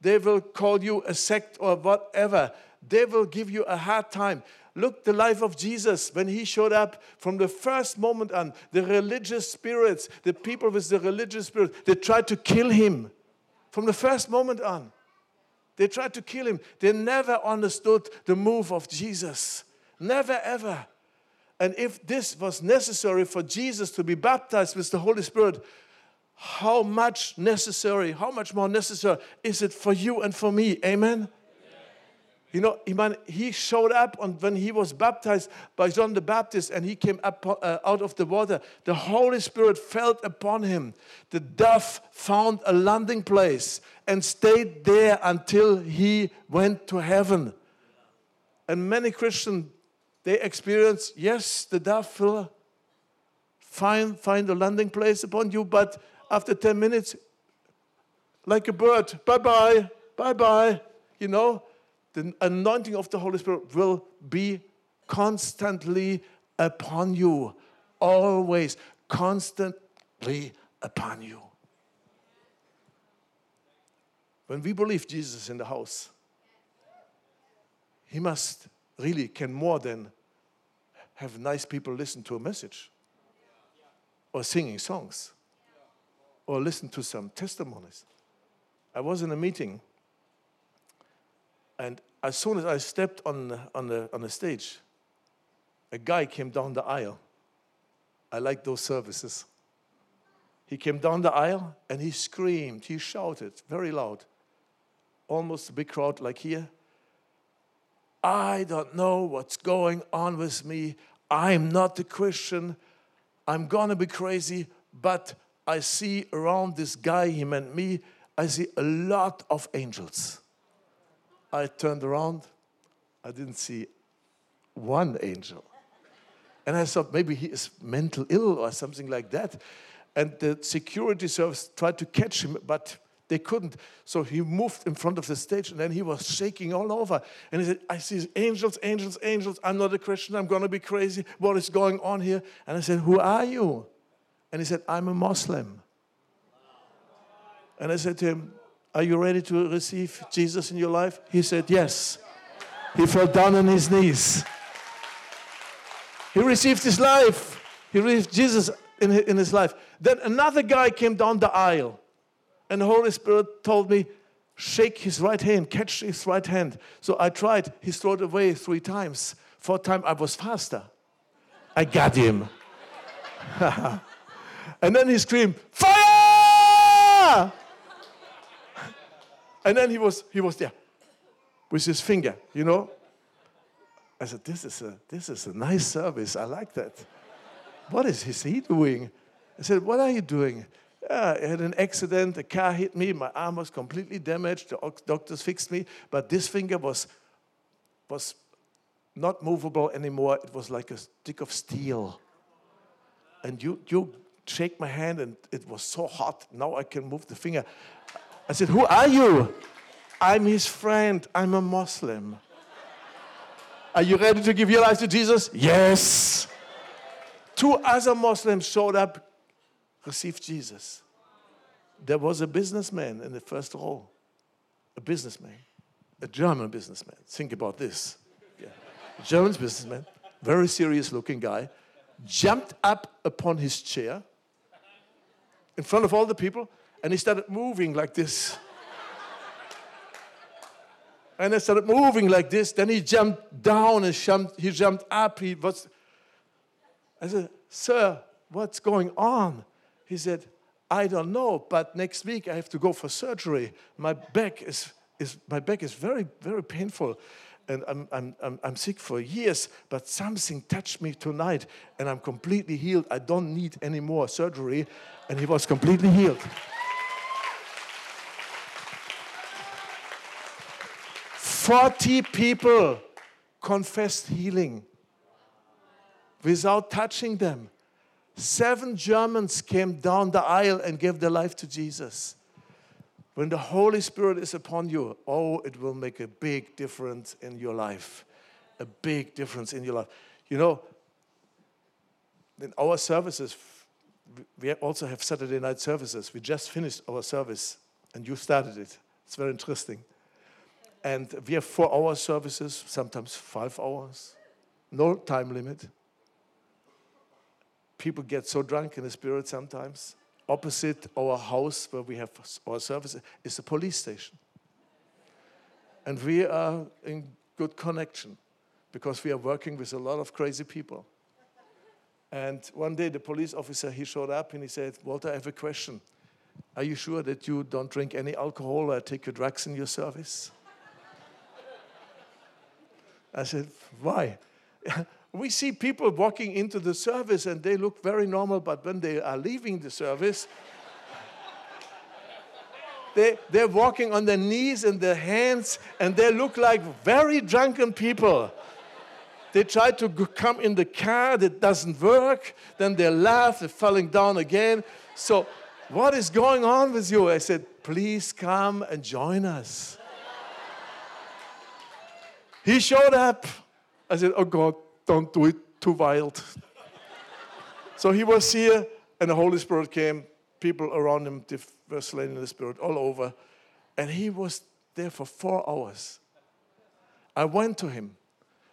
They will call you a sect or whatever. They will give you a hard time. Look, the life of Jesus, when he showed up from the first moment on, the religious spirits, the people with the religious spirit, they tried to kill him from the first moment on. They tried to kill him. They never understood the move of Jesus. Never, ever. And if this was necessary for Jesus to be baptized with the Holy Spirit, how much necessary, how much more necessary is it for you and for me? Amen? You know, he, showed up and when he was baptized by John the Baptist and he came up uh, out of the water, the Holy Spirit fell upon him. The dove found a landing place and stayed there until he went to heaven. And many Christians, they experience, yes, the dove will find, find a landing place upon you, but after 10 minutes, like a bird, bye bye, bye bye, you know, the anointing of the Holy Spirit will be constantly upon you, always, constantly upon you. When we believe Jesus in the house, he must really can more than have nice people listen to a message or singing songs or listen to some testimonies. I was in a meeting and as soon as I stepped on, on, the, on the stage, a guy came down the aisle. I like those services. He came down the aisle and he screamed, he shouted very loud, almost a big crowd like here. I don't know what's going on with me. I'm not a Christian. I'm gonna be crazy, but I see around this guy, he and me, I see a lot of angels. I turned around, I didn't see one angel. And I thought maybe he is mental ill or something like that. And the security service tried to catch him, but they couldn't. So he moved in front of the stage and then he was shaking all over. And he said, I see angels, angels, angels. I'm not a Christian. I'm going to be crazy. What is going on here? And I said, Who are you? And he said, I'm a Muslim. And I said to him, are you ready to receive Jesus in your life? He said, Yes. He fell down on his knees. He received his life. He received Jesus in his life. Then another guy came down the aisle, and the Holy Spirit told me, Shake his right hand, catch his right hand. So I tried. He threw it away three times. Fourth time, I was faster. I got him. and then he screamed, Fire! And then he was, he was there with his finger, you know. I said, this is, a, this is a nice service. I like that. what is he doing? I said, what are you doing? Yeah, I had an accident. A car hit me. My arm was completely damaged. The doctors fixed me. But this finger was, was not movable anymore. It was like a stick of steel. And you, you shake my hand, and it was so hot. Now I can move the finger. I said, Who are you? I'm his friend. I'm a Muslim. Are you ready to give your life to Jesus? Yes. Two other Muslims showed up, received Jesus. There was a businessman in the first row, a businessman, a German businessman. Think about this. Yeah. German businessman, very serious looking guy, jumped up upon his chair in front of all the people and he started moving like this. and I started moving like this. Then he jumped down and jumped, he jumped up. He was. I said, Sir, what's going on? He said, I don't know, but next week I have to go for surgery. My back is, is, my back is very, very painful. And I'm, I'm, I'm, I'm sick for years, but something touched me tonight and I'm completely healed. I don't need any more surgery. And he was completely healed. 40 people confessed healing without touching them. Seven Germans came down the aisle and gave their life to Jesus. When the Holy Spirit is upon you, oh, it will make a big difference in your life. A big difference in your life. You know, in our services, we also have Saturday night services. We just finished our service and you started it. It's very interesting. And we have four hour services, sometimes five hours, no time limit. People get so drunk in the spirit sometimes. Opposite our house where we have our services is a police station. And we are in good connection because we are working with a lot of crazy people. And one day the police officer he showed up and he said, Walter, I have a question. Are you sure that you don't drink any alcohol or take your drugs in your service? I said, Why? we see people walking into the service and they look very normal, but when they are leaving the service, they, they're walking on their knees and their hands and they look like very drunken people. They try to come in the car, that doesn't work. Then they laugh, they're falling down again. So, what is going on with you? I said, Please come and join us. He showed up. I said, Oh God, don't do it too wild. so he was here, and the Holy Spirit came. People around him were slain in the Spirit all over. And he was there for four hours. I went to him.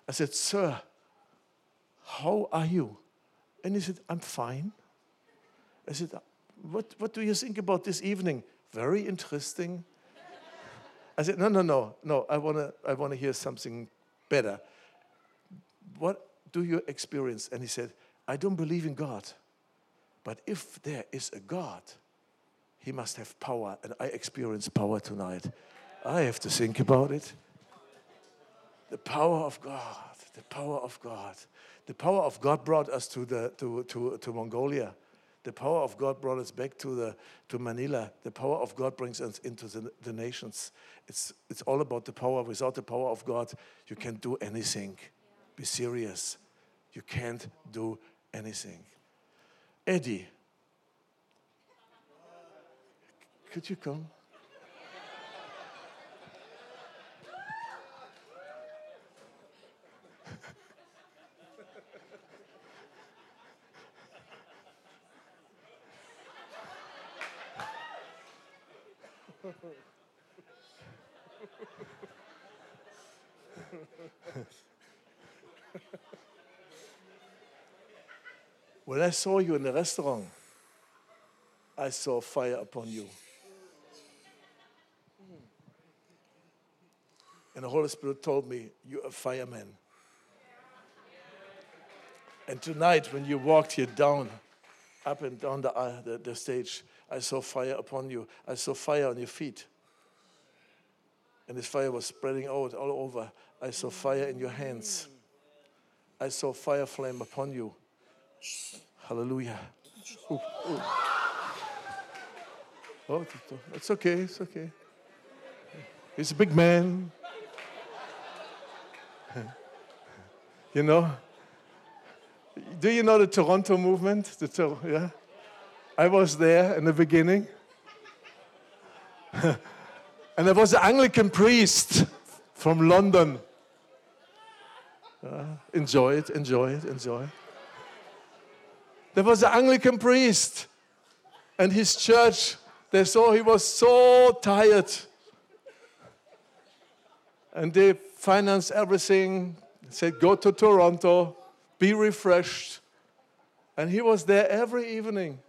I said, Sir, how are you? And he said, I'm fine. I said, What, what do you think about this evening? Very interesting. I said, No, no, no, no, I want to I wanna hear something better. What do you experience? And he said, I don't believe in God. But if there is a God, he must have power. And I experience power tonight. I have to think about it. The power of God, the power of God. The power of God brought us to, the, to, to, to Mongolia. The power of God brought us back to, the, to Manila. The power of God brings us into the, the nations. It's, it's all about the power. Without the power of God, you can't do anything. Be serious. You can't do anything. Eddie, could you come? I saw you in the restaurant, I saw fire upon you. And the Holy Spirit told me, You're a fireman. And tonight, when you walked here down, up and down the, uh, the, the stage, I saw fire upon you. I saw fire on your feet. And this fire was spreading out all over. I saw fire in your hands. I saw fire flame upon you. Hallelujah. Ooh, ooh. Oh, it's okay, it's okay. He's a big man. you know? Do you know the Toronto movement? The yeah? I was there in the beginning. and there was an Anglican priest from London. Uh, enjoy it, enjoy it, enjoy it. There was an Anglican priest, and his church, they saw he was so tired. And they financed everything, said, Go to Toronto, be refreshed. And he was there every evening.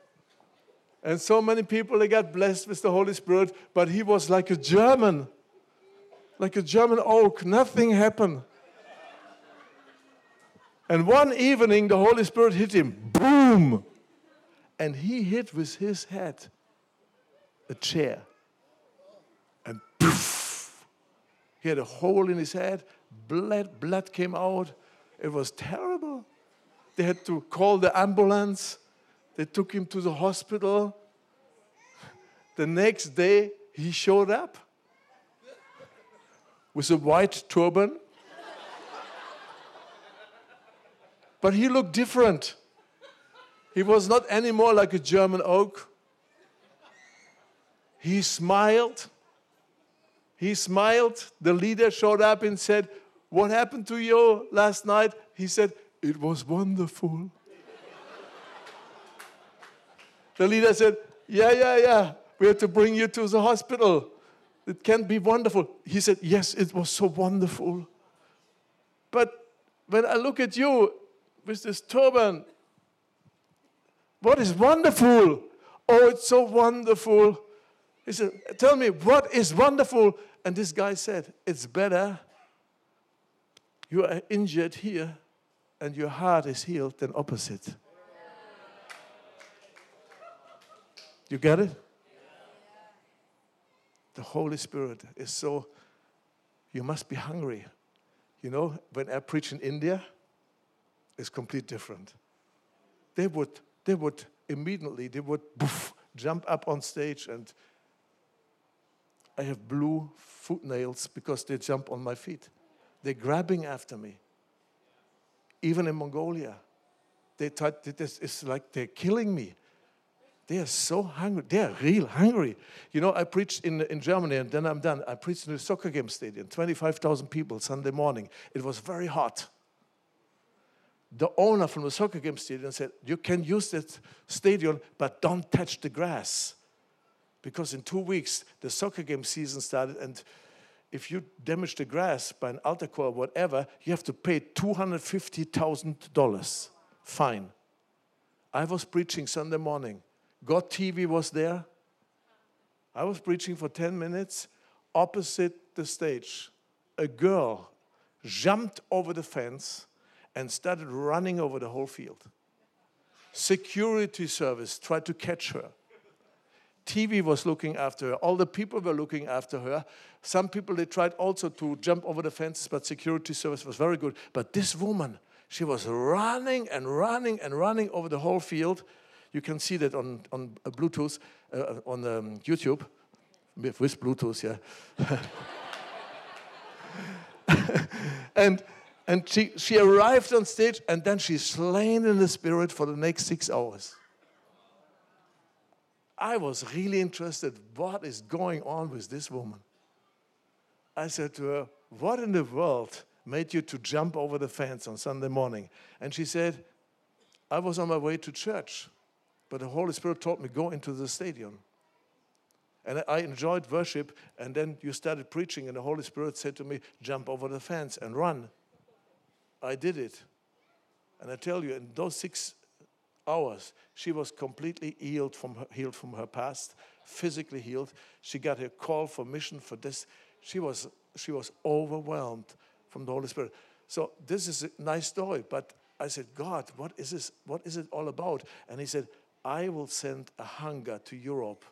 And so many people they got blessed with the Holy Spirit, but he was like a German, like a German oak. Nothing happened. And one evening the Holy Spirit hit him, boom! And he hit with his head a chair. And poof! He had a hole in his head, blood, blood came out. It was terrible. They had to call the ambulance. They took him to the hospital. The next day, he showed up with a white turban. But he looked different. He was not anymore like a German oak. He smiled. He smiled. The leader showed up and said, What happened to you last night? He said, It was wonderful. The leader said, Yeah, yeah, yeah. We have to bring you to the hospital. It can be wonderful. He said, Yes, it was so wonderful. But when I look at you with this turban, what is wonderful? Oh, it's so wonderful. He said, Tell me, what is wonderful? And this guy said, It's better. You are injured here and your heart is healed than opposite. You get it? The Holy Spirit is so, you must be hungry. You know, when I preach in India, it's completely different. They would, they would immediately, they would poof, jump up on stage and I have blue foot nails because they jump on my feet. They're grabbing after me. Even in Mongolia, they thought this is like they're killing me. They are so hungry. They are real hungry. You know, I preached in, in Germany and then I'm done. I preached in a soccer game stadium, 25,000 people Sunday morning. It was very hot. The owner from the soccer game stadium said, You can use that stadium, but don't touch the grass. Because in two weeks, the soccer game season started, and if you damage the grass by an altar call or whatever, you have to pay $250,000 fine. I was preaching Sunday morning. God TV was there. I was preaching for 10 minutes opposite the stage. A girl jumped over the fence and started running over the whole field. Security service tried to catch her. TV was looking after her. All the people were looking after her. Some people they tried also to jump over the fences, but security service was very good. But this woman, she was running and running and running over the whole field. You can see that on, on Bluetooth, uh, on um, YouTube, with Bluetooth, yeah. and and she, she arrived on stage and then she's slain in the spirit for the next six hours. I was really interested. What is going on with this woman? I said to her, What in the world made you to jump over the fence on Sunday morning? And she said, I was on my way to church, but the Holy Spirit told me, Go into the stadium. And I enjoyed worship, and then you started preaching, and the Holy Spirit said to me, Jump over the fence and run. I did it. And I tell you, in those six hours, she was completely healed from her, healed from her past, physically healed. She got a call for mission for this. She was, she was overwhelmed from the Holy Spirit. So this is a nice story, but I said, God, what is this? What is it all about? And he said, I will send a hunger to Europe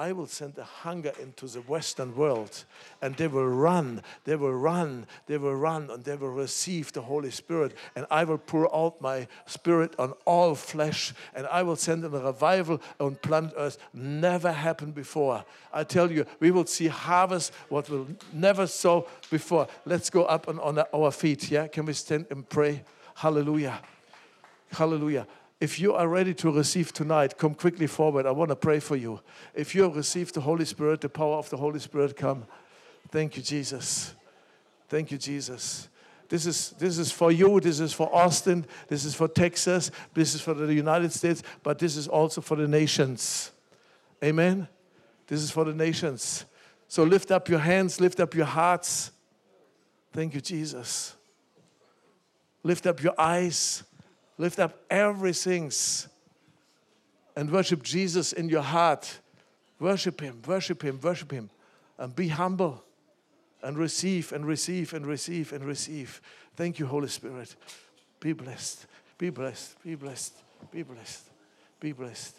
I will send a hunger into the Western world, and they will run, they will run, they will run, and they will receive the Holy Spirit. And I will pour out my Spirit on all flesh, and I will send a revival on planet Earth never happened before. I tell you, we will see harvest what will never saw before. Let's go up and on our feet. Yeah, can we stand and pray? Hallelujah. Hallelujah. If you are ready to receive tonight, come quickly forward. I want to pray for you. If you have received the Holy Spirit, the power of the Holy Spirit, come. Thank you, Jesus. Thank you, Jesus. This is, this is for you, this is for Austin, this is for Texas, this is for the United States, but this is also for the nations. Amen? This is for the nations. So lift up your hands, lift up your hearts. Thank you, Jesus. Lift up your eyes. Lift up everything and worship Jesus in your heart. Worship Him, worship Him, worship Him. And be humble and receive and receive and receive and receive. Thank you, Holy Spirit. Be blessed, be blessed, be blessed, be blessed, be blessed.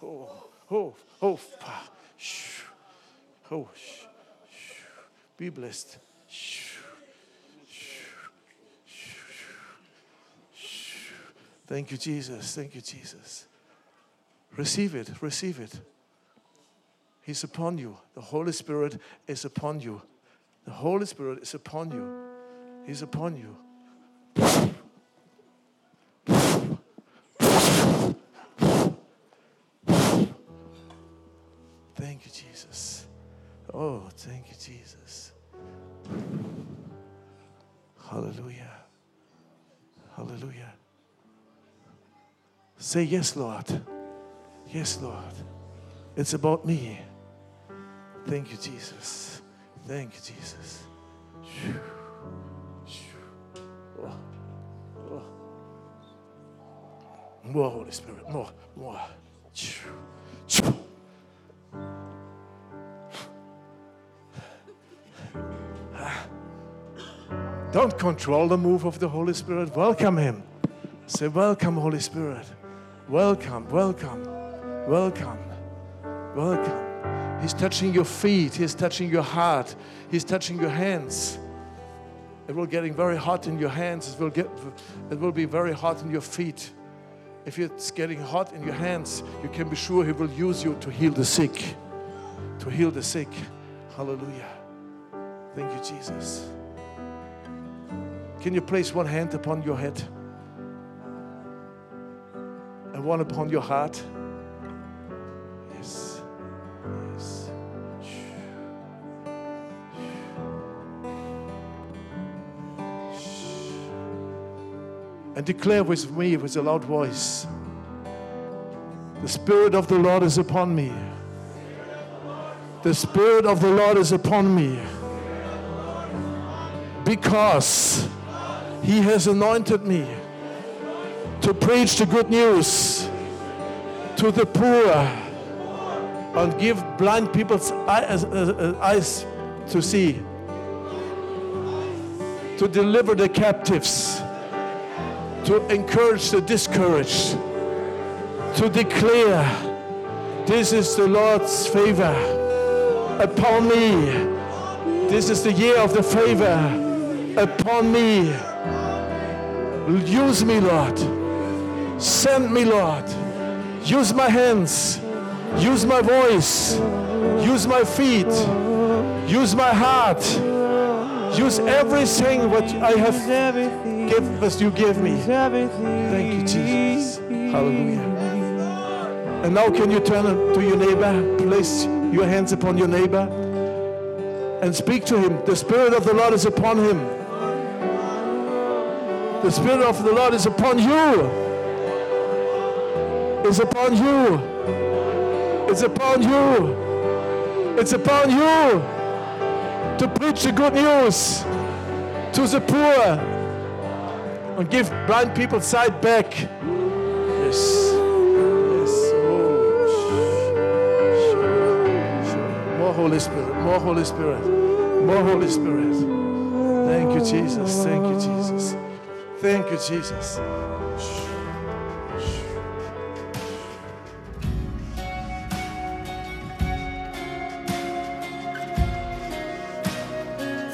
Oh, oh, oh, oh, be blessed. Thank you, Jesus. Thank you, Jesus. Receive it. Receive it. He's upon you. The Holy Spirit is upon you. The Holy Spirit is upon you. He's upon you. Thank you, Jesus. Oh, thank you, Jesus. Hallelujah. Say, Yes, Lord. Yes, Lord. It's about me. Thank you, Jesus. Thank you, Jesus. More Holy Spirit, more, more. Don't control the move of the Holy Spirit. Welcome Him. Say, Welcome, Holy Spirit. Welcome, welcome, welcome, welcome. He's touching your feet. He's touching your heart. He's touching your hands. It will getting very hot in your hands. It will get it will be very hot in your feet. If it's getting hot in your hands, you can be sure he will use you to heal the sick. To heal the sick. Hallelujah. Thank you, Jesus. Can you place one hand upon your head and one upon your heart? Yes. Yes. And declare with me with a loud voice The Spirit of the Lord is upon me. The Spirit of the Lord is upon me because He has anointed me to preach the good news to the poor and give blind people's eyes, uh, eyes to see, to deliver the captives, to encourage the discouraged, to declare this is the Lord's favor upon me. This is the year of the favor upon me. Use me, Lord. Send me, Lord. Use my hands. Use my voice. Use my feet. Use my heart. Use everything what I have given as you give me. Thank you, Jesus. Hallelujah. And now can you turn to your neighbor, place your hands upon your neighbor and speak to him. The Spirit of the Lord is upon him. The Spirit of the Lord is upon you. Is upon you. It's upon you. It's upon you to preach the good news to the poor and give blind people sight back. Yes. Yes. More Holy Spirit. More Holy Spirit. More Holy Spirit. Thank you, Jesus. Thank you, Jesus. Thank you, Jesus.